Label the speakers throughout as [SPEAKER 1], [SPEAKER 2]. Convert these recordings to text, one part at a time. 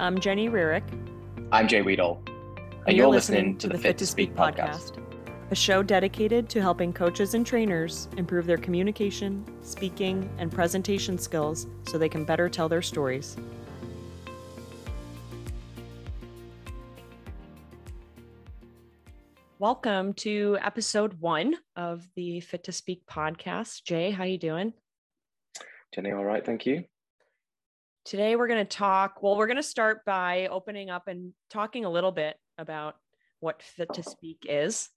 [SPEAKER 1] I'm Jenny Rearick.
[SPEAKER 2] I'm Jay Weedall.
[SPEAKER 1] And, you're, listening, to the Fit to Speak podcast, a show dedicated to helping coaches and trainers improve their communication, speaking, and presentation skills so they can better tell their stories. Welcome to episode one of the Fit to Speak podcast. Jay, how are you doing?
[SPEAKER 2] Jenny, all right, thank you.
[SPEAKER 1] Today we're going to talk. Well, we're going to start by opening up and talking a little bit about what Fit to Speak is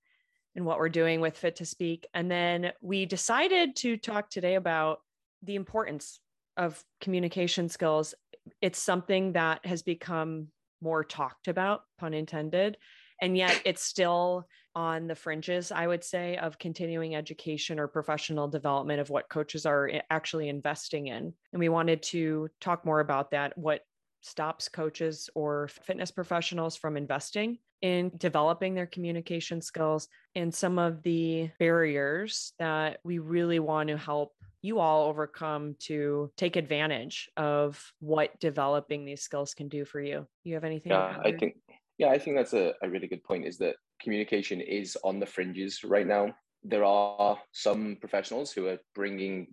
[SPEAKER 1] and what we're doing with Fit to Speak. And then we decided to talk today about the importance of communication skills. It's something that has become more talked about, pun intended, and yet it's still on the fringes i would say of continuing education or professional development of what coaches are eh, actually investing in and we wanted to talk more about that what stops coaches or fitness professionals from investing in developing their communication skills and some of the barriers that we really want to help you all overcome to take advantage of what developing these skills can do for you. You have anything?
[SPEAKER 2] Yeah, I think yeah, I think that's a, a really good point is that communication is on the fringes right now. There are some professionals who are bringing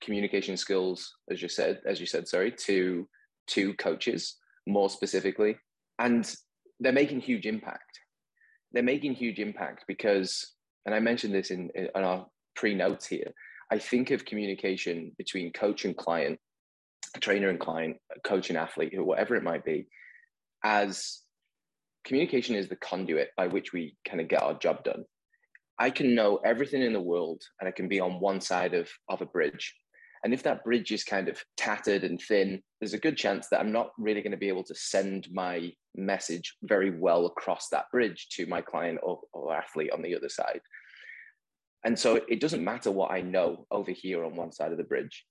[SPEAKER 2] communication skills, as you said, as you said, sorry, to to coaches more specifically, and they're making huge impact. They're making huge impact because, and I mentioned this in, in our pre notes here. I think of communication between coach and client, trainer and client, coach and athlete, or whatever it might be, as communication is the conduit by which we kind of get our job done. I can know everything in the world and I can be on one side of, of a bridge. And if that bridge is kind of tattered and thin, there's a good chance that I'm not really going to be able to send my message very well across that bridge to my client or, or athlete on the other side. And so it doesn't matter what I know over here on one side of the bridge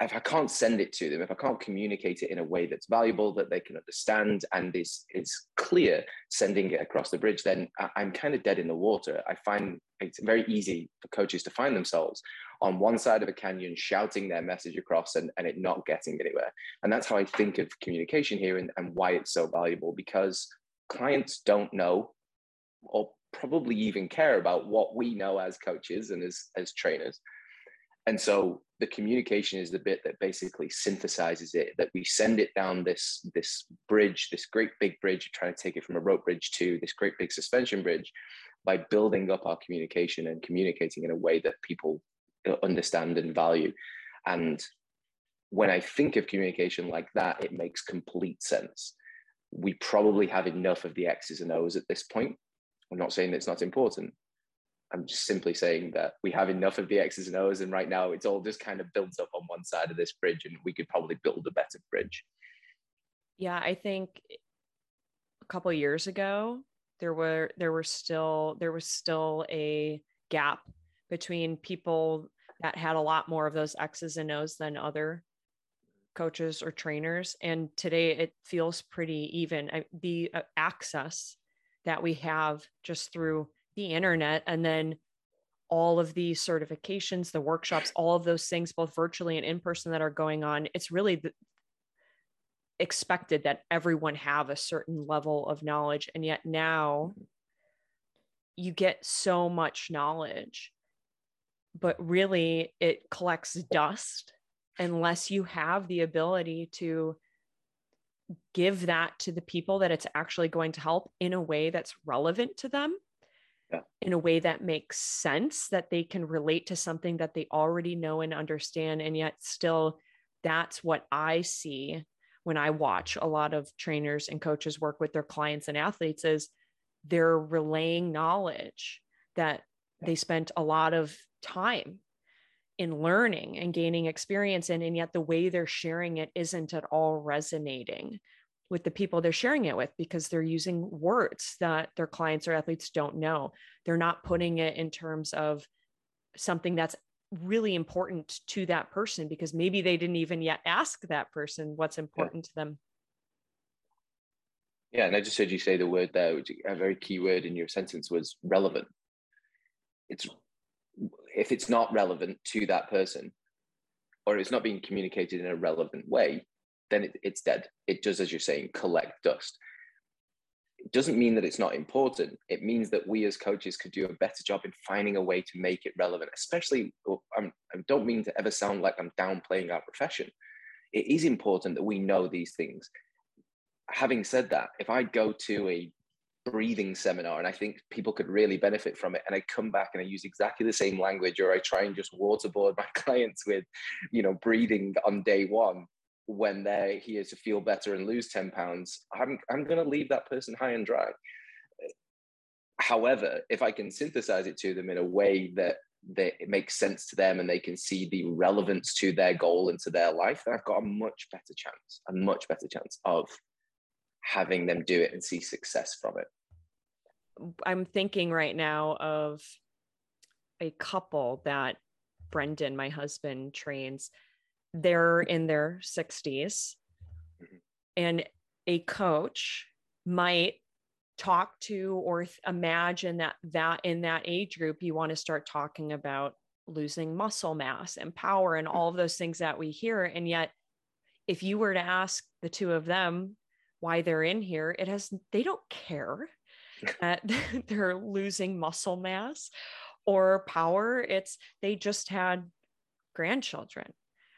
[SPEAKER 2] if I can't send it to them, if I can't communicate it in a way that's valuable, that they can understand and is is clear, sending it across the bridge, then I'm kind of dead in the water. I find it's very easy for coaches to find themselves on one side of a canyon shouting their message across and, and it not getting anywhere. And that's how I think of communication here and, and why it's so valuable because clients don't know or probably even care about what we know as coaches and as, as trainers. And so the communication is the bit that basically synthesizes it that we send it down this this bridge this great big bridge trying to take it from a rope bridge to this great big suspension bridge by building up our communication and communicating in a way that people uh, understand and value. And when i think of communication like that it makes complete sense. We probably have enough of the x's and o's at this point. I'm not saying it's not important I'm just simply saying that we have enough of the X's and O's, and right now it's all just kind of built up on one side of this bridge, and we could probably build a better bridge.
[SPEAKER 1] Yeah, I think a couple years ago there were there were still there was still a gap between people that had a lot more of those X's and O's than other coaches or trainers, and today it feels pretty even. I, the uh, access that we have just through the internet and then all of the certifications, the workshops, all of those things, both virtually and in person, that are going on, it's really the, expected that everyone have a certain level of knowledge. And yet now you get so much knowledge, but really it collects dust unless you have the ability to give that to the people that it's actually going to help in a way that's relevant to them yeah. in a way that makes sense that they can relate to something that they already know and understand and yet still that's what i see when i watch a lot of trainers and coaches work with their clients and athletes is they're relaying knowledge that they spent a lot of time in learning and gaining experience in and yet the way they're sharing it isn't at all resonating with the people they're sharing it with because they're using words that their clients or athletes don't know. They're not putting it in terms of something that's really important to that person because maybe they didn't even yet ask that person what's important yeah. to them.
[SPEAKER 2] Yeah, and I just heard you say the word there, which a very key word in your sentence was relevant. It's if it's not relevant to that person, or it's not being communicated in a relevant way, then it, it's dead. It does, as you're saying, collect dust. It doesn't mean that it's not important. It means that we as coaches could do a better job in finding a way to make it relevant, especially, I'm, I don't mean to ever sound like I'm downplaying our profession. It is important that we know these things. Having said that, if I go to a breathing seminar and I think people could really benefit from it. And I come back and I use exactly the same language or I try and just waterboard my clients with, you know, breathing on day one when they're here to feel better and lose 10 pounds, I'm, I'm going to leave that person high and dry. However, if I can synthesize it to them in a way that, that it makes sense to them and they can see the relevance to their goal and to their life, then I've got a much better chance, a much better chance of having them do it and see success from it.
[SPEAKER 1] I'm thinking right now of a couple that Brendan, my husband, trains. They're in their 60s, mm-hmm. and a coach might talk to or th- imagine that that in that age group you want to start talking about losing muscle mass and power and all of those things that we hear and yet if you were to ask the two of them why they're in here it has they don't care that they're losing muscle mass or power. It's they just had grandchildren.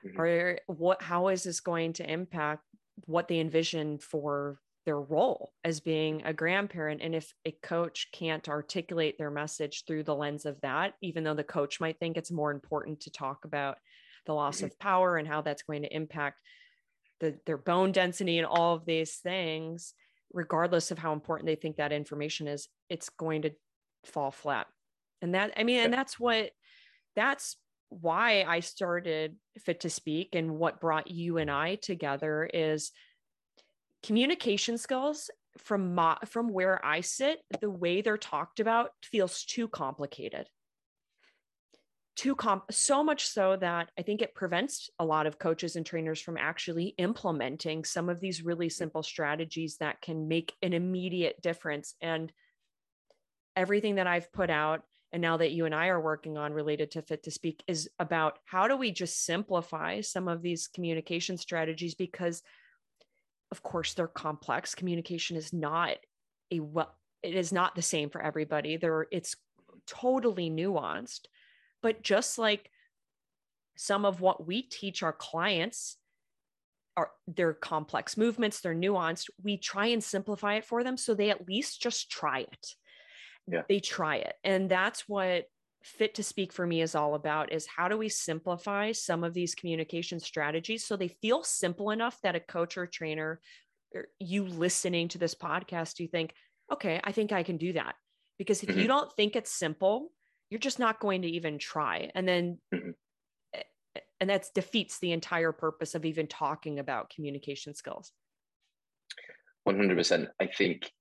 [SPEAKER 1] Mm-hmm. Or what how is this going to impact what they envision for their role as being a grandparent and if a coach can't articulate their message through the lens of that even though the coach might think it's more important to talk about the loss mm-hmm. of power and how that's going to impact the, their bone density and all of these things regardless of how important they think that information is, it's going to fall flat. And that, I mean, and that's what, that's why I started Fit to Speak and what brought you and I together is communication skills from my, from where I sit, the way they're talked about feels too complicated too comp so much so that I think it prevents a lot of coaches and trainers from actually implementing some of these really mm-hmm. simple strategies that can make an immediate difference. And everything that I've put out and now that you and I are working on related to Fit to Speak is about how do we just simplify some of these communication strategies because of course they're complex. Communication is not a well it is not the same for everybody. There it's totally nuanced but just like some of what we teach our clients are their complex movements, they're nuanced, we try and simplify it for them so they at least just try it. Yeah. They try it. And that's what fit to speak for me is all about is how do we simplify some of these communication strategies so they feel simple enough that a coach or trainer or you listening to this podcast you think okay i think i can do that because if mm-hmm. you don't think it's simple you're just not going to even try and then mm-hmm. and that defeats the entire purpose of even talking about communication skills
[SPEAKER 2] 100% i think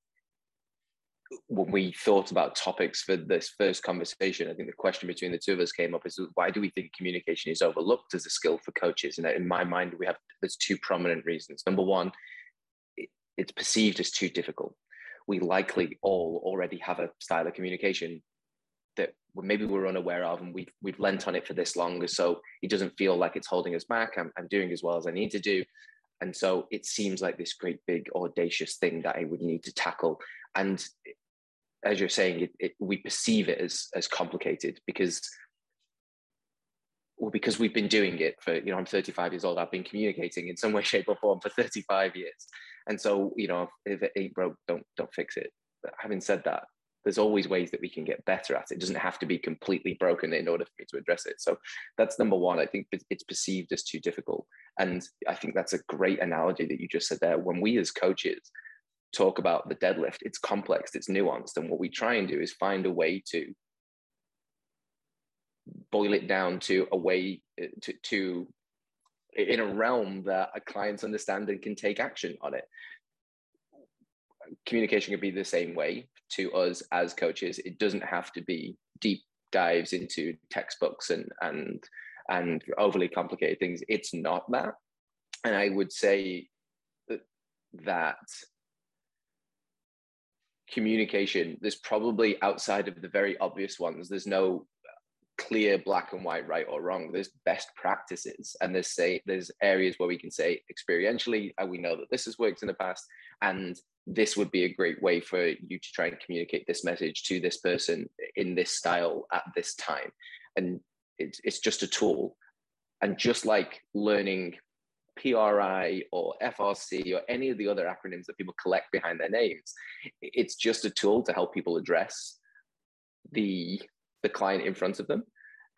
[SPEAKER 2] when we thought about topics for this first conversation i think the question between the two of us came up is why do we think communication is overlooked as a skill for coaches? And in my mind we have there's two prominent reasons. Number one it's perceived as too difficult. We likely all already have a style of communication that maybe we're unaware of and we've, we've lent on it for this long so it doesn't feel like it's holding us back. I'm, I'm doing as well as i need to do. And so it seems like this great big audacious thing that i would need to tackle. And as you're saying it, it, we perceive it as as complicated because well because we've been doing it for you know i'm 35 years old i've been communicating in some way shape or form for 35 years and so you know if it ain't broke don't don't fix it but having said that there's always ways that we can get better at it. It doesn't have to be completely broken in order for me to address it. So that's number one. I think it's perceived as too difficult. And I think that's a great analogy that you just said there. When we as coaches talk about the deadlift, it's complex, it's nuanced. And what we try and do is find a way to boil it down to a way uh, to, to in a realm that a client's understand and can take action on it communication could be the same way to us as coaches. It doesn't have to be deep dives into textbooks and and and overly complicated things. It's not that. And I would say that communication, there's probably outside of the very obvious ones, there's no clear black and white right or wrong. There's best practices and there's say there's areas where we can say experientially uh, we know that this has worked in the past and this would be a great way for you to try and communicate this message to this person in this style at this time. And it's, it's just a tool. And just like learning PRI or FRC or any of the other acronyms that people collect behind their names, it's just a tool to help people address the the client in front of them.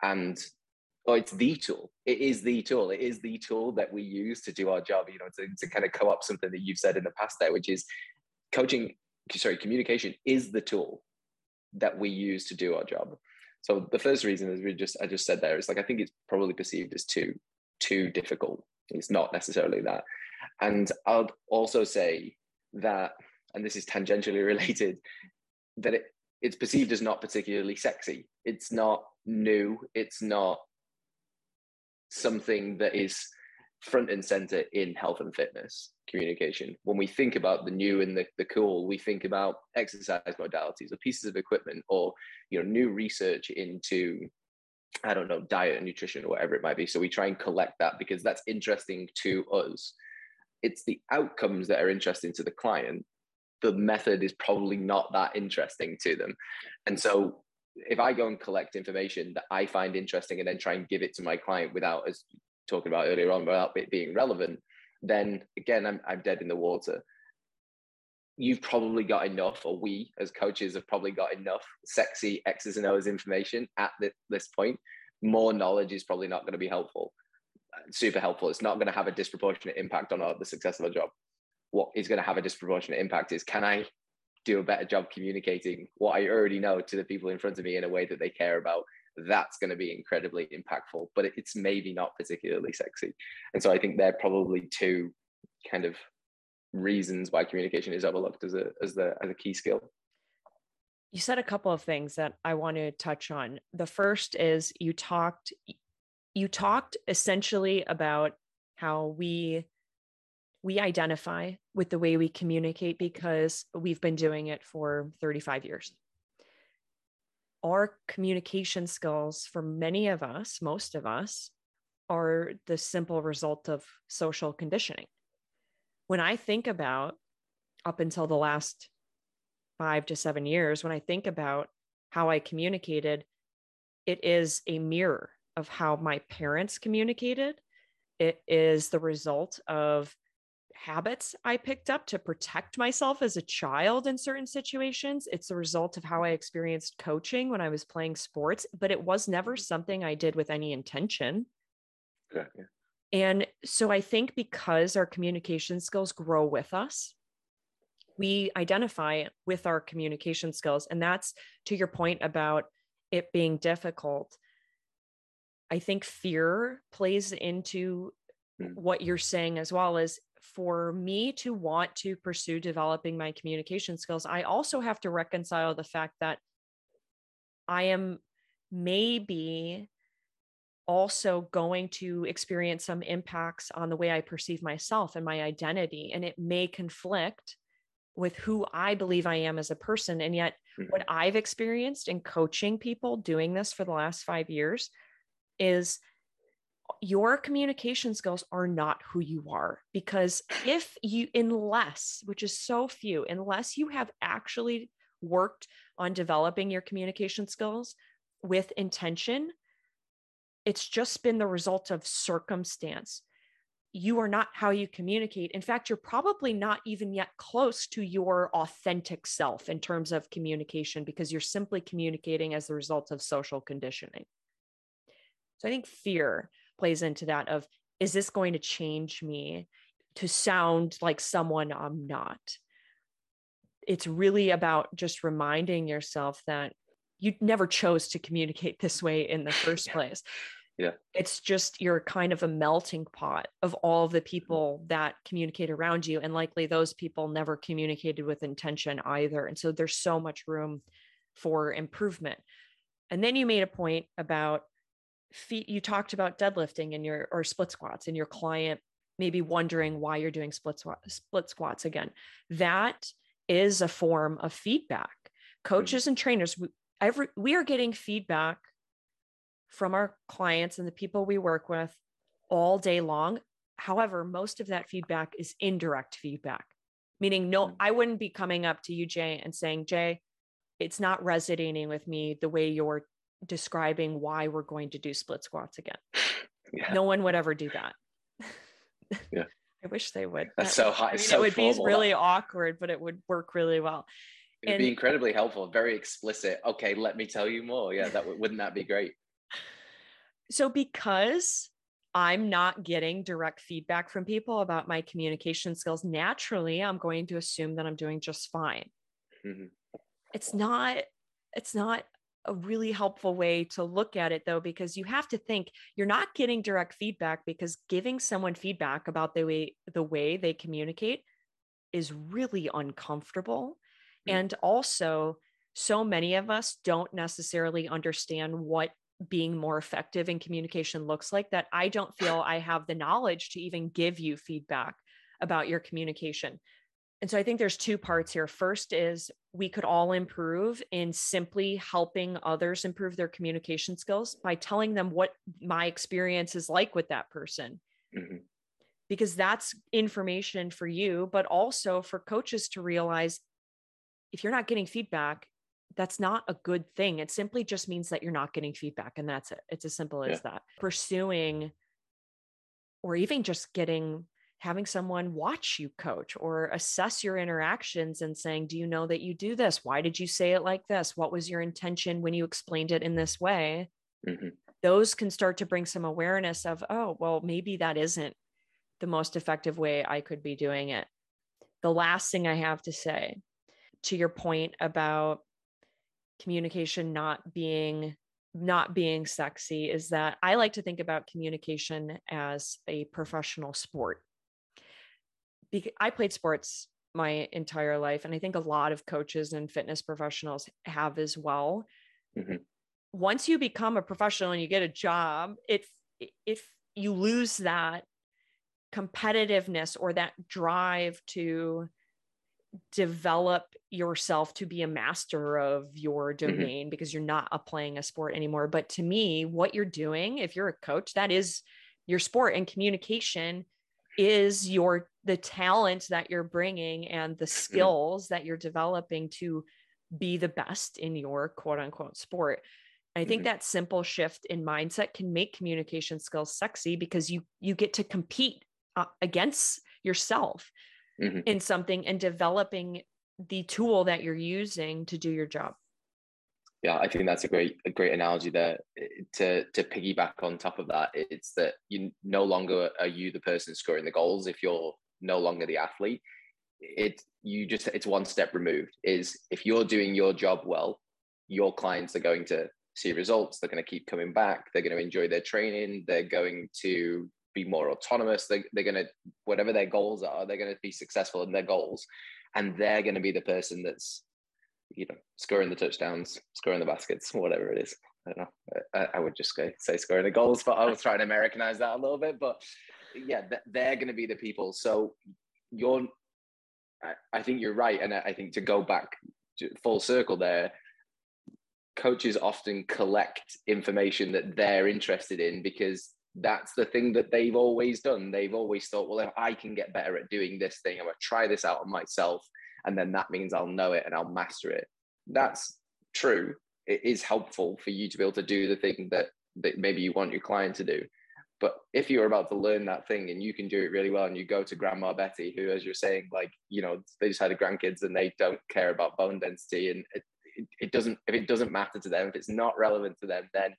[SPEAKER 2] And oh, it's the tool. It is the tool. It is the tool that we use to do our job, you know, to, to kind of co-op something that you've said in the past there, which is coaching, sorry, communication is the tool that we use to do our job. So the first reason is we just I just said there is like I think it's probably perceived as too too difficult. It's not necessarily that. And I'd also say that, and this is tangentially related, that it, it's perceived as not particularly sexy. It's not new. It's not something that is front and center in health and fitness communication. When we think about the new and the, the cool, we think about exercise modalities or pieces of equipment or you know new research into I don't know diet and nutrition or whatever it might be. So we try and collect that because that's interesting to us. It's the outcomes that are interesting to the client. The method is probably not that interesting to them. And so if I go and collect information that I find interesting and then try and give it to my client without, as talking about earlier on, without it being relevant, then again, I'm, I'm dead in the water. You've probably got enough, or we as coaches have probably got enough sexy X's and O's information at the, this point. More knowledge is probably not going to be helpful, super helpful. It's not going to have a disproportionate impact on our, the success of our job. What is going to have a disproportionate impact is can I do a better job communicating what I already know to the people in front of me in a way that they care about that's going to be incredibly impactful but it's maybe not particularly sexy and so i think they're probably two kind of reasons why communication is overlooked as a as the as a key skill.
[SPEAKER 1] You said a couple of things that i want to touch on. The first is you talked you talked essentially about how we we identify with the way we communicate because we've been doing it for 35 years. Our communication skills for many of us, most of us, are the simple result of social conditioning. When I think about up until the last five to seven years, when I think about how I communicated, it is a mirror of how my parents communicated. It is the result of habits I picked up to protect myself as a child in certain situations. It's a result of how I experienced coaching when I was playing sports, but it was never something I did with any intention.
[SPEAKER 2] Yeah, yeah.
[SPEAKER 1] And so I think because our communication skills grow with us, we identify with our communication skills. And that's to your point about it being difficult. I think fear plays into mm. what you're saying as well as for me to want to pursue developing my communication skills, I also have to reconcile the fact that I am maybe also going to experience some impacts on the way I perceive myself and my identity. And it may conflict with who I believe I am as a person. And yet, mm-hmm. what I've experienced in coaching people doing this for the last five years is your communication skills are not who you are because if you unless which is so few unless you have actually worked on developing your communication skills with intention it's just been the result of circumstance. You are not how you communicate. In fact you're probably not even yet close to your authentic self in terms of communication because you're simply communicating as the result of social conditioning. So i think fear plays into that of is this going to change me to sound like someone I'm not? It's really about just reminding yourself that you never chose to communicate this way in the first
[SPEAKER 2] yeah.
[SPEAKER 1] place.
[SPEAKER 2] Yeah.
[SPEAKER 1] It's just you're kind of a melting pot of all the mm-hmm. people that communicate around you. And likely those people never communicated with intention either. And so there's so much room for improvement. And then you made a point about feet you talked about deadlifting and your or split squats and your client maybe wondering why you're doing split split squats again that is a form of feedback mm-hmm. coaches and trainers every we are getting feedback from our clients and the people we work with all day long. However, most of that feedback is indirect feedback, meaning no,
[SPEAKER 2] Mm.
[SPEAKER 1] I wouldn't be coming up to you, Jay, and saying, Jay, it's not resonating with me the way you're describing why we're going to do split squats again.
[SPEAKER 2] Yeah.
[SPEAKER 1] No one would ever do that.
[SPEAKER 2] Yeah.
[SPEAKER 1] I wish they would.
[SPEAKER 2] That's
[SPEAKER 1] That-
[SPEAKER 2] so high.
[SPEAKER 1] I mean,
[SPEAKER 2] so
[SPEAKER 1] it would be really awkward, but it would work really well.
[SPEAKER 2] It'd be incredibly helpful, very explicit. Okay, let me tell you more. Yeah, that would- wouldn't that be great?
[SPEAKER 1] So, because I'm not getting direct feedback from people about my communication skills, naturally, I'm going to assume that I'm doing just fine.
[SPEAKER 2] Mhm.
[SPEAKER 1] It's not, it's not a really helpful way to look at it though, because you have to think you're not getting direct feedback because giving someone feedback about the way the way they communicate is really uncomfortable.
[SPEAKER 2] Mm.
[SPEAKER 1] And also, so many of us don't necessarily understand what being more effective in communication looks like that I don't feel I have the knowledge to even give you feedback about your communication. And so I think there's two parts here. First is we could all improve in simply helping others improve their communication skills by telling them what my experience is like with that person
[SPEAKER 2] Mhm.
[SPEAKER 1] because that's information for you, but also for coaches to realize if you're not getting feedback, that's not a good thing. It simply just means that you're not getting feedback, and that's it. It's as simple as that. Pursuing or even just getting having someone watch you coach or assess your interactions and saying, Do you know that you do this? Why did you say it like this? What was your intention when you explained it in this way?
[SPEAKER 2] Mhm.
[SPEAKER 1] Those can start to bring some awareness of, oh, well, maybe that isn't the most effective way I could be doing it. The last thing I have to say to your point about communication not being not being sexy is that I like to think about communication as a professional sport. Because I played sports my entire life and I think a lot of coaches and fitness professionals have as well.
[SPEAKER 2] Mhm.
[SPEAKER 1] Once you become a professional and you get a job, if if you lose that competitiveness or that drive to develop yourself to be a master of your domain because you're not playing a sport anymore. But to me, what you're doing, if you're a coach, that is your sport and communication is your the talent that you're bringing and the skills that you're developing to be the best in your quote unquote sport. I think
[SPEAKER 2] Mhm.
[SPEAKER 1] that simple shift in mindset can make communication skills sexy because you you get to compete uh, against yourself
[SPEAKER 2] Mhm.
[SPEAKER 1] in something and developing the tool that you're using to do your job.
[SPEAKER 2] Yeah, I think that's a great a great analogy there. To to piggyback on top of that, it's that you no longer are you the person scoring the goals if you're no longer the athlete. It you just it's one step removed. Is if you're doing your job well, your clients are going to see results. They're going to keep coming back. They're going to enjoy their training. They're going to be more autonomous. They, they're going to whatever their goals are. They're going to be successful in their goals, and they're going to be the person that's you know, scoring the touchdowns, scoring the baskets, whatever it is. I don't know. I, I would just say, say scoring the goals, but I was trying to Americanize that a little bit. But yeah, they're going to be the people. So you're, I, I think you're right. And I think to go back to full circle there, coaches often collect information that they're interested in because that's the thing that they've always done. They've always thought, well, if I can get better at doing this thing, I'm going to try this out on myself and then that means I'll know it and I'll master it. That's true. It is helpful for you to be able to do the thing that, that maybe you want your client to do. But if you're about to learn that thing and you can do it really well, and you go to Grandma Betty, who, as you're saying, like you know, they just had a grandkids and they don't care about bone density, and it, it, it doesn't if it doesn't matter to them, if it's not relevant to them, then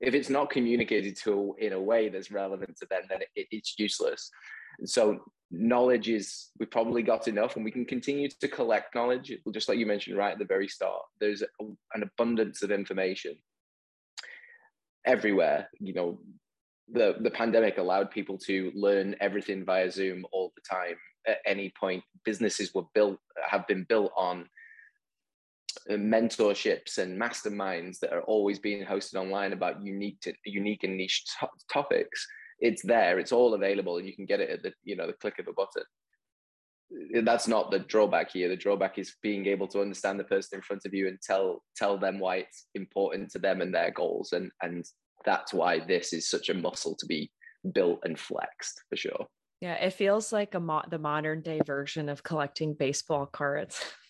[SPEAKER 2] if it's not communicated to in a way that's relevant to them, then it, it's useless. So knowledge is we've probably got enough and we can continue to collect knowledge. Just like you mentioned right at the very start there's an abundance of information everywhere. You know the the pandemic allowed people to learn everything via zoom all the time. At any point businesses were built have been built on mentorships and masterminds that are always being hosted online about unique to, unique and niche to- topics it's there it's all available and you can get it at the you know the click of a button that's not the drawback here. The drawback is being able to understand the person in front of you and tell tell them why it's important to them and their goals, and and that's why this is such a muscle to be built and flexed for sure.
[SPEAKER 1] Yeah, it feels like a mo- the modern day version of collecting baseball cards.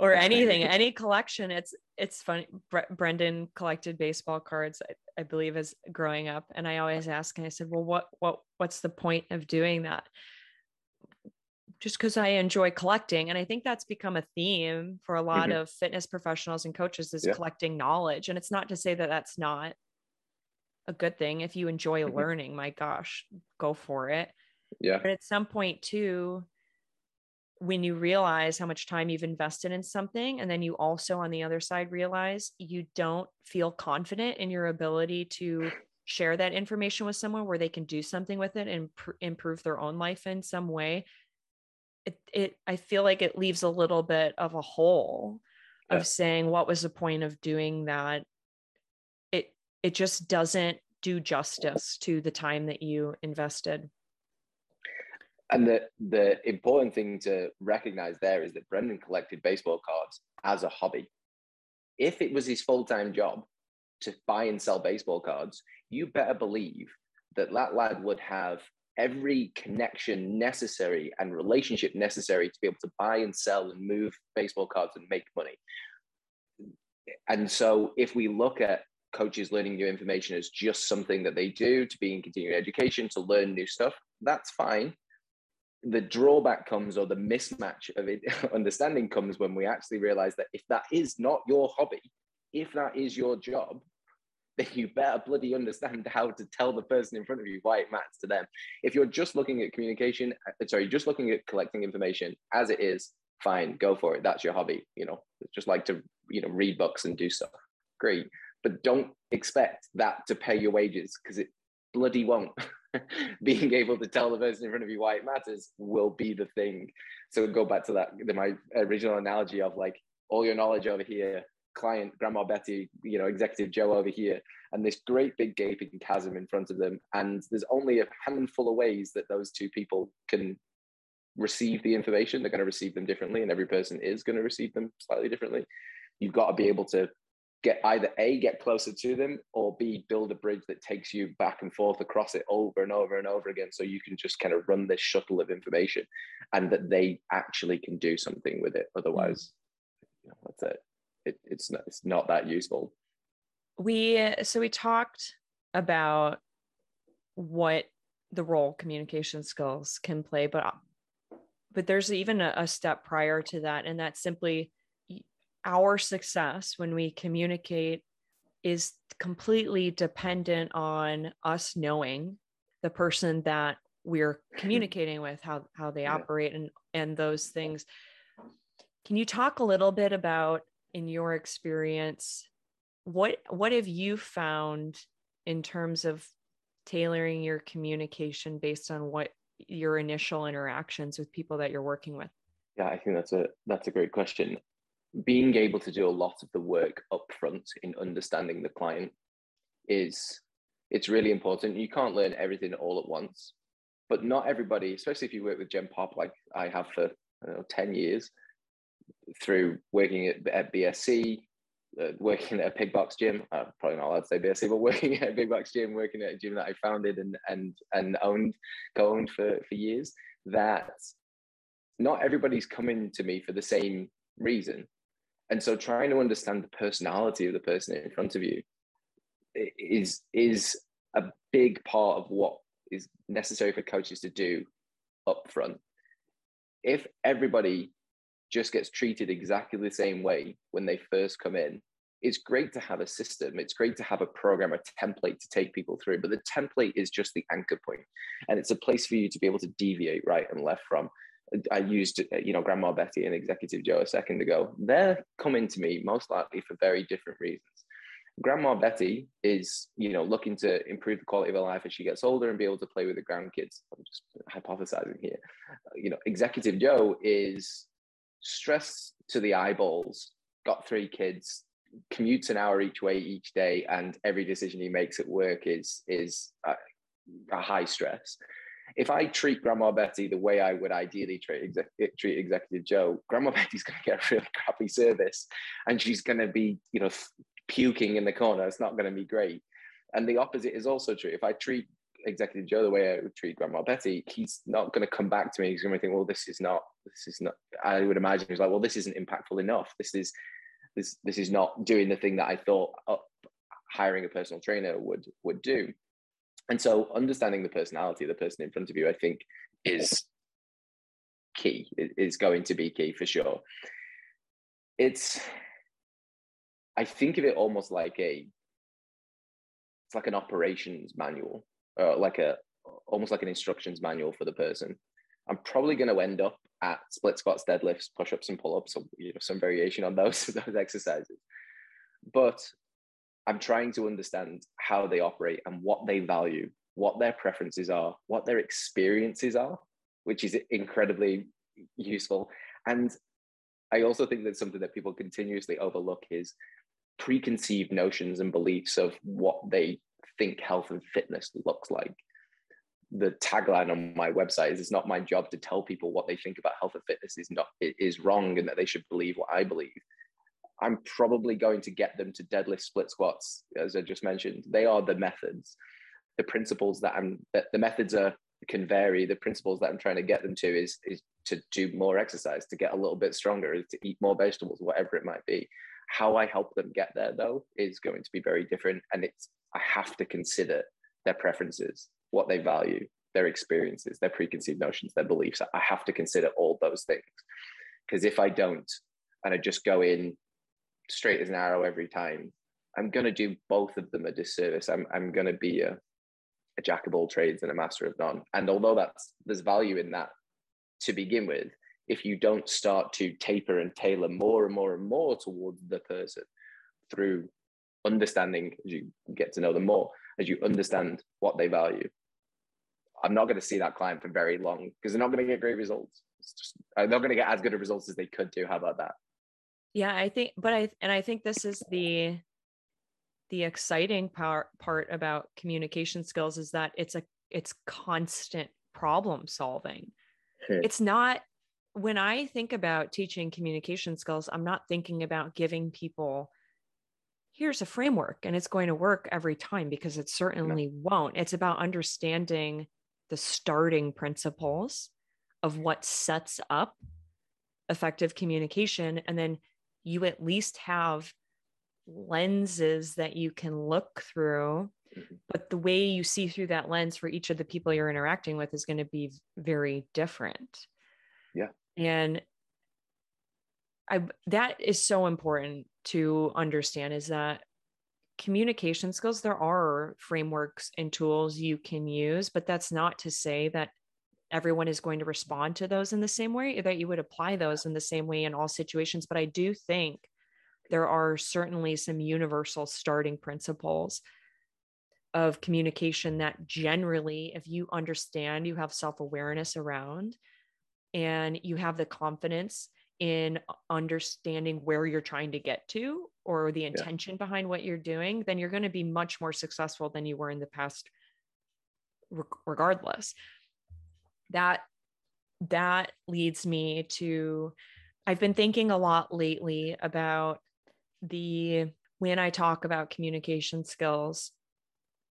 [SPEAKER 1] or anything any collection. It's it's funny. Bre- brendan collected baseball cards I, I, believe as growing up. And i always ask and i said well what what what's the point of doing that? Just because i enjoy collecting. And i think that's become a theme for a lot mm-hmm. of fitness professionals and coaches is yeah. collecting knowledge. And it's not to say that that's not a good thing. If you enjoy mm-hmm. learning my gosh go for it.
[SPEAKER 2] Yeah.
[SPEAKER 1] But at some point too when you realize how much time you've invested in something and then you also on the other side realize you don't feel confident in your ability to share that information with someone where they can do something with it and pr- improve their own life in some way it, it i feel like it leaves a little bit of a hole yeah. of saying what was the point of doing that it it just doesn't do justice to the time that you invested
[SPEAKER 2] and the the important thing to recognize there is that Brendan collected baseball cards as a hobby. If it was his full time job to buy and sell baseball cards, you better believe that that lad would have every connection necessary and relationship necessary to be able to buy and sell and move baseball cards and make money. And so, if we look at coaches learning new information as just something that they do to be in continuing education, to learn new stuff, that's fine the drawback comes or the mismatch of it understanding comes when we actually realize that if that is not your hobby if that is your job then you better bloody understand how to tell the person in front of you why it matters to them. If you're just looking at communication uh, sorry just looking at collecting information as it is fine go for it. That's your hobby you know. Just like to you know read books and do stuff. Great. But don't expect that to pay your wages because it bloody won't being able to tell the person in front of you why it matters will be the thing. So go back to that my original analogy of like all your knowledge over here, client Grandma Betty, you know, executive Joe over here, and this great big gaping chasm in front of them. And there's only a handful of ways that those two people can receive the information. They're going to receive them differently, and every person is going to receive them slightly differently. You've got to be able to get either a get closer to them or b build a bridge that takes you back and forth across it over and over and over again so you can just kind of run this shuttle of information and that they actually can do something with it otherwise you know, that's it. it it's not it's not that useful
[SPEAKER 1] we so we talked about what the role communication skills can play but but there's even a, a step prior to that and that's simply our success when we communicate is completely dependent on us knowing the person that we're communicating with how how they operate and and those things. Can you talk a little bit about in your experience what what have you found in terms of tailoring your communication based on what your initial interactions with people that you're working with?
[SPEAKER 2] Yeah i think that's a that's a great question being able to do a lot of the work up front in understanding the client is it's really important. You can't learn everything all at once, but not everybody, especially if you work with Gen Pop like I have for know, 10 years through working at, at BSC, uh, working at a big box gym, uh, probably not allowed to say BSC, but working at a big box gym, working at a gym that I founded and and and owned, co-owned for, for years, that not everybody's coming to me for the same reason. And so trying to understand the personality of the person in front of you is is a big part of what is necessary for coaches to do up front. If everybody just gets treated exactly the same way when they first come in, it's great to have a system. It's great to have a program, a template to take people through, but the template is just the anchor point, and it's a place for you to be able to deviate right and left from. I used, uh, you know, Grandma Betty and Executive Joe a second ago. They're coming to me most likely for very different reasons. Grandma Betty is, you know, looking to improve the quality of her life as she gets older and be able to play with the grandkids. I'm just hypothesizing here. Uh, you know, Executive Joe is stressed to the eyeballs, got three kids, commutes an hour each way each day, and every decision he makes at work is is a, a high stress if I treat Grandma Betty the way I would ideally treat, exec- treat Executive Joe, Grandma Betty's going to get a really crappy service, and she's going to be, you know, puking in the corner. It's not going to be great. And the opposite is also true. If I treat Executive Joe the way I would treat Grandma Betty, he's not going to come back to me. He's going to think, well, this is not, this is not. I would imagine he's like, well, this isn't impactful enough. This is, this, this is not doing the thing that I thought uh, hiring a personal trainer would would do. And so, understanding the personality of the person in front of you, I think, is key. Is going to be key for sure. It's, I think of it almost like a, it's like an operations manual uh, like a almost like an instructions manual for the person. I'm probably going to end up at split squats, deadlifts, push ups, and pull ups, or you know some variation on those those exercises. But I'm trying to understand how they operate and what they value, what their preferences are, what their experiences are, which is incredibly useful. And I also think that something that people continuously overlook is preconceived notions and beliefs of what they think health and fitness looks like. The tagline on my website is it's not my job to tell people what they think about health and fitness is not is wrong and that they should believe what I believe. I'm probably going to get them to deadlift split squats, as I just mentioned. They are the methods. The principles that I'm that the methods are can vary. The principles that I'm trying to get them to is is to do more exercise, to get a little bit stronger, to eat more vegetables, whatever it might be. How I help them get there though is going to be very different. And it's I have to consider their preferences, what they value, their experiences, their preconceived notions, their beliefs. I have to consider all those things. Because if I don't, and I just go in straight as an arrow every time, I'm going to do both of them a disservice. I'm, I'm going to be a, a jack of all trades and a master of none. And although that's there's value in that to begin with, if you don't start to taper and tailor more and more and more towards the person through understanding as you get to know them more, as you understand what they value. I'm not going to see that client for very long because they're not going to get great results. Just, they're not going to get as good a results as they could do. How about that?
[SPEAKER 1] Yeah, I think, but I, and I think this is the, the exciting part part about communication skills is that it's a, it's constant problem solving. It's not, when I think about teaching communication skills, I'm not thinking about giving people here's a framework and it's going to work every time because it certainly no. won't. It's about understanding the starting principles of what sets up effective communication. And then you at least have lenses that you can look through. Mm-hmm. But the way you see through that lens for each of the people you're interacting with is going to be very different.
[SPEAKER 2] Yeah.
[SPEAKER 1] And I that is so important to understand is that communication skills there are frameworks and tools you can use but that's not to say that everyone is going to respond to those in the same way that you would apply those in the same way in all situations but i do think there are certainly some universal starting principles of communication that generally if you understand you have self-awareness around and you have the confidence in understanding where you're trying to get to or the intention yeah. behind what you're doing, then you're going to be much more successful than you were in the past regardless. That that leads me to I've been thinking a lot lately about the when I talk about communication skills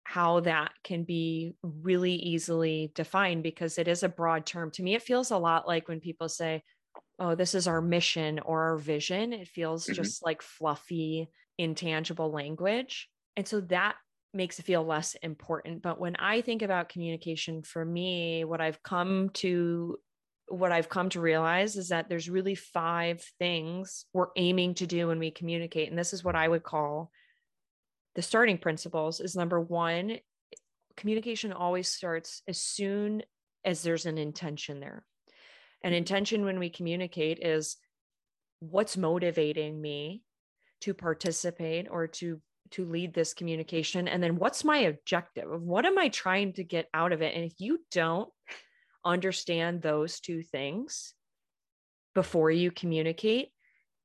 [SPEAKER 1] how that can be really easily defined because it is a broad term. To me it feels a lot like when people say oh, this is our mission or our vision. It feels mm-hmm. just like fluffy, intangible language. And so that makes it feel less important. But when I think about communication for me, what I've come to what I've come to realize is that there's really five things we're aiming to do when we communicate. And this is what I would call the starting principles is number one, eh, communication always starts as soon as there's an intention there. An mm-hmm. intention when we communicate is what's motivating me to participate or to to lead this communication and then what's my objective what am i trying to get out of it and if you don't understand those two things before you communicate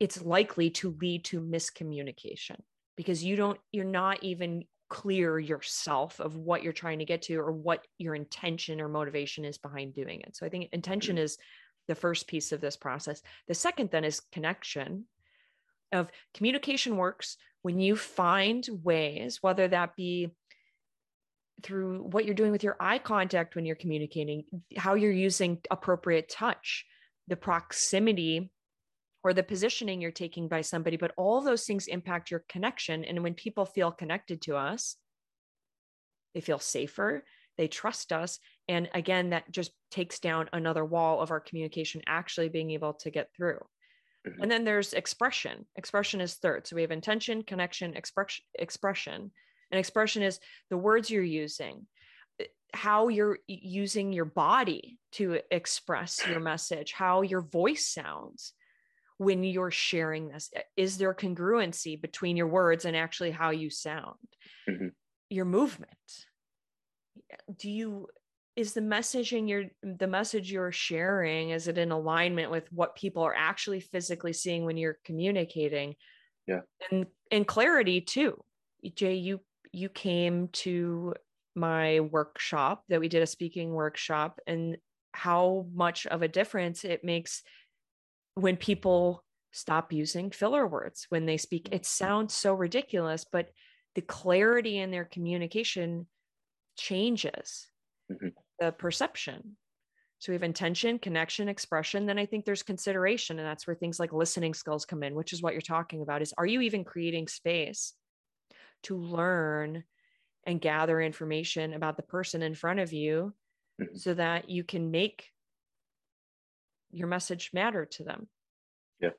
[SPEAKER 1] it's likely to lead to miscommunication because you don't you're not even clear yourself of what you're trying to get to or what your intention or motivation is behind doing it. So I think intention is the first piece of this process. The second then is connection of communication works when you find ways whether that be through what you're doing with your eye contact when you're communicating, how you're using appropriate touch, the proximity or the positioning you're taking by somebody, but all those things impact your connection. And when people feel connected to us, they feel safer, they trust us. And again, that just takes down another wall of our communication actually being able to get through. Mm-hmm. And then there's expression. Expression is third. So we have intention, connection, expression, expression. And expression is the words you're using, eh, how you're using your body to express your message, how your voice sounds when you're sharing this. Eh, is there congruency between your words and actually how you sound? Mm-hmm. Your movement. Do you is the messaging you're the message you're sharing is it in alignment with what people are actually physically seeing when you're communicating?
[SPEAKER 2] Yeah.
[SPEAKER 1] And and clarity too. Jay you you came to my workshop that we did a speaking workshop and how much of a difference it makes when people stop using filler words when they speak. It sounds so ridiculous but the clarity in their communication changes. Mm-hmm. The perception so we have intention connection expression then i think there's consideration and that's where things like listening skills come in which is what you're talking about is are you even creating space to learn and gather information about the person in front of you mm-hmm. so that you can make your message matter to them.
[SPEAKER 2] Yeah.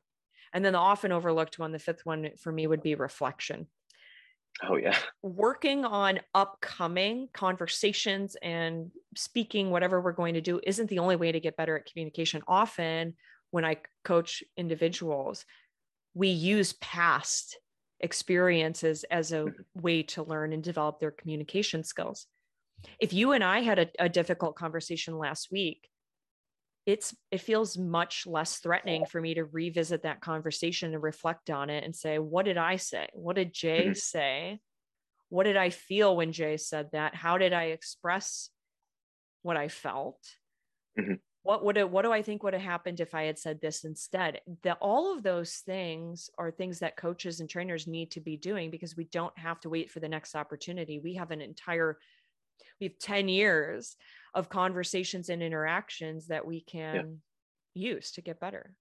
[SPEAKER 1] And then the often overlooked one, the fifth one for me would be reflection.
[SPEAKER 2] Oh, yeah.
[SPEAKER 1] Working on upcoming conversations and speaking, whatever we're going to do, isn't the only way to get better at communication. Often, when I coach individuals, we use past experiences as a mm-hmm. way to learn and develop their communication skills. If you and I had a, a difficult conversation last week, it's it feels much less threatening for me to revisit that conversation and reflect on it and say what did i say what did jay mm-hmm. say what did i feel when jay said that how did i express what i felt mm-hmm what would it, what do I think would have happened if I had said this instead? That all of those things are things that coaches and trainers need to be doing because we don't have to wait for the next opportunity. We have an entire we have 10 years of conversations and interactions that we can yeah. use to get better.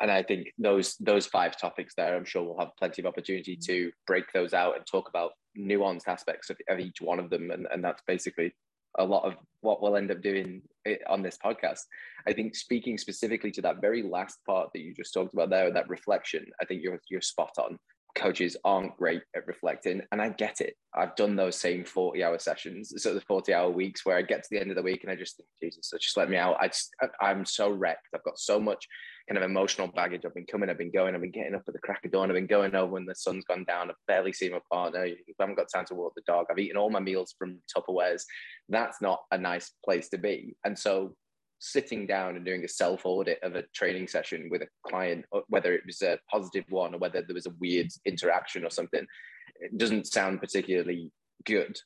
[SPEAKER 2] And I think those those five topics there, I'm sure we'll have plenty of opportunity mm-hmm. to break those out and talk about nuanced aspects of, of each one of them. And, and that's basically a lot of what we'll end up doing on this podcast. I think speaking specifically to that very last part that you just talked about there, that reflection, I think you're you're spot on. Coaches aren't great at reflecting, and I get it. I've done those same 40 hour sessions, so the 40 hour weeks where I get to the end of the week and I just think, Jesus, so just let me out. I just, I'm so wrecked. I've got so much kind of emotional baggage. I've been coming, I've been going, I've been getting up at the crack of dawn, I've been going over when the sun's gone down. I've barely seen my partner. I haven't got time to walk the dog. I've eaten all my meals from Tupperwares. That's not a nice place to be. And so sitting down and doing a self audit of a training session with a client, uh, whether it was a positive one or whether there was a weird interaction or something, it doesn't sound particularly good.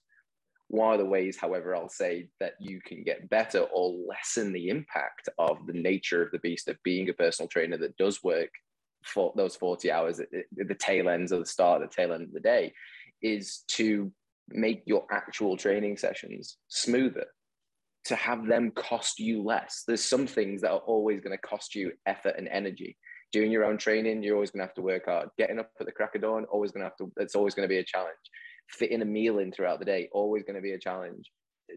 [SPEAKER 2] One of the ways, however, I'll say that you can get better or lessen the impact of the nature of the beast of being a personal trainer that does work for those 40 hours at the tail ends of the start, the tail end of the day, is to make your actual training sessions smoother, to have them cost you less. There's some things that are always going to cost you effort and energy. Doing your own training, you're always going to have to work hard. Getting up at the crack of dawn, always going to have to, it's always going to be a challenge fitting a meal in throughout the day always going to be a challenge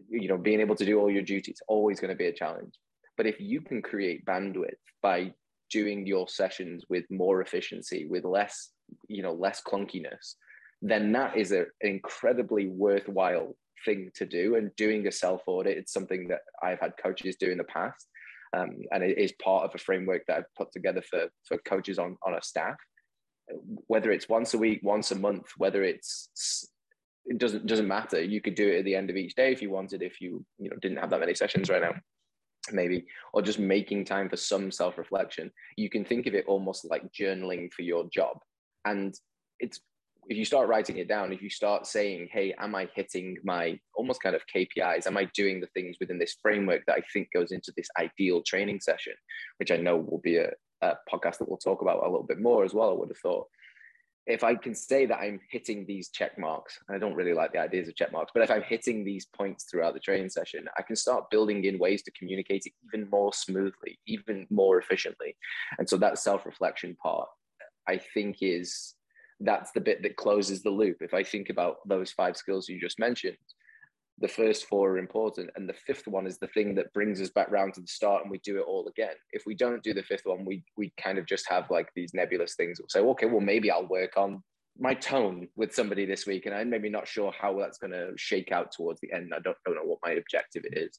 [SPEAKER 2] you know being able to do all your duties always going to be a challenge but if you can create bandwidth by doing your sessions with more efficiency with less you know less clunkiness then that is a, an incredibly worthwhile thing to do and doing a self audit it's something that i've had coaches do in the past um, and it is part of a framework that i've put together for for coaches on on a staff whether it's once a week once a month whether it's it doesn't doesn't matter. You could do it at the end of each day if you wanted, if you you know didn't have that many sessions right now, maybe, or just making time for some self reflection. You can think of it almost like journaling for your job, and it's if you start writing it down, if you start saying, hey, am I hitting my almost kind of KPIs? Am I doing the things within this framework that I think goes into this ideal training session, which I know will be a, a podcast that we'll talk about a little bit more as well, I would have thought. If I can say that I'm hitting these check marks, I don't really like the ideas of check marks, but if I'm hitting these points throughout the training session, I can start building in ways to communicate it even more smoothly, even more efficiently. And so that self reflection part, I think, is that's the bit that closes the loop. If I think about those five skills you just mentioned, the first four are important, and the fifth one is the thing that brings us back round to the start, and we do it all again. If we don't do the fifth one, we we kind of just have like these nebulous things. We'll say, okay, well maybe I'll work on my tone with somebody this week, and I'm maybe not sure how that's going to shake out towards the end. I don't, don't know what my objective is,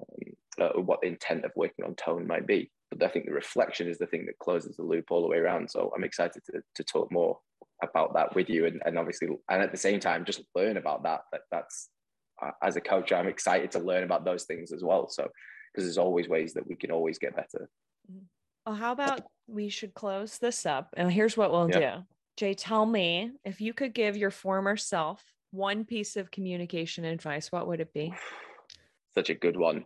[SPEAKER 2] um, uh, what the intent of working on tone might be. But I think the reflection is the thing that closes the loop all the way around. So I'm excited to, to talk more about that with you and, and obviously and at the same time just learn about that that that's uh, as a coach i'm excited to learn about those things as well. So because there's always ways that we can always get better.
[SPEAKER 1] Mm-hmm. well how about we should close this up and here's what we'll do. Jay tell me if you could give your former self one piece of communication advice what would it be?
[SPEAKER 2] Such a good one.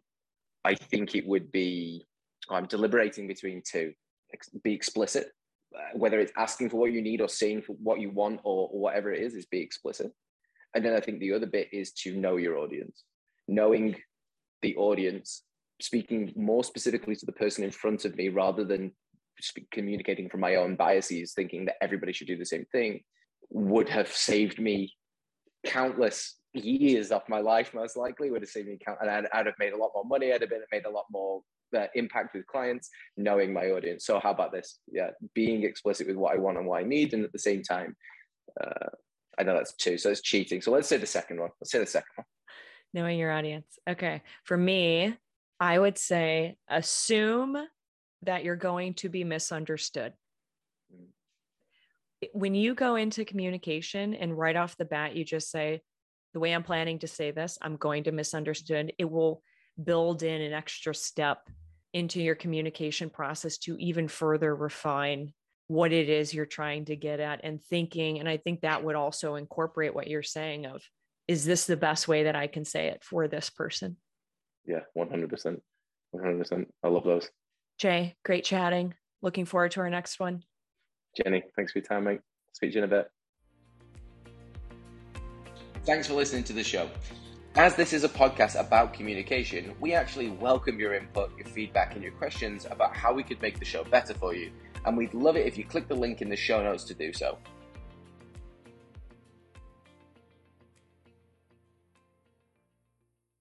[SPEAKER 2] I think it would be i'm deliberating between two. Be explicit whether it's asking for what you need or saying for what you want or, or whatever it is, is be explicit. And then I think the other bit is to know your audience, knowing the audience, speaking more specifically to the person in front of me rather than communicating from my own biases, thinking that everybody should do the same thing, would have saved me countless years of my life, most likely, would have saved me count, and I'd, I'd have made a lot more money. I'd have been made a lot more that impact with clients, knowing my audience. So how about this? Yeah, being explicit with what I want and what I need, and at the same time, uh, I know that's two, so it's cheating. So let's say the second one. Let's say the second one.
[SPEAKER 1] Knowing your audience. Okay, for me, I would say assume that you're going to be misunderstood. Mm. When you go into communication and right off the bat, you just say, the way I'm planning to say this, I'm going to misunderstood. It will build in an extra step into your communication process to even further refine what it is you're trying to get at and thinking and i think that would also incorporate what you're saying of is this the best way that i can say it for this person?
[SPEAKER 2] Yeah 100% 100% i love those.
[SPEAKER 1] Jay great chatting. Looking forward to our next one.
[SPEAKER 2] Jenny thanks for your time mate. Speak to you in a bit. Thanks for listening to the show as this is a podcast about communication, we actually welcome your input, your feedback, and your questions about how we could make the show better for you. And we'd love it if you click the link in the show notes to do so.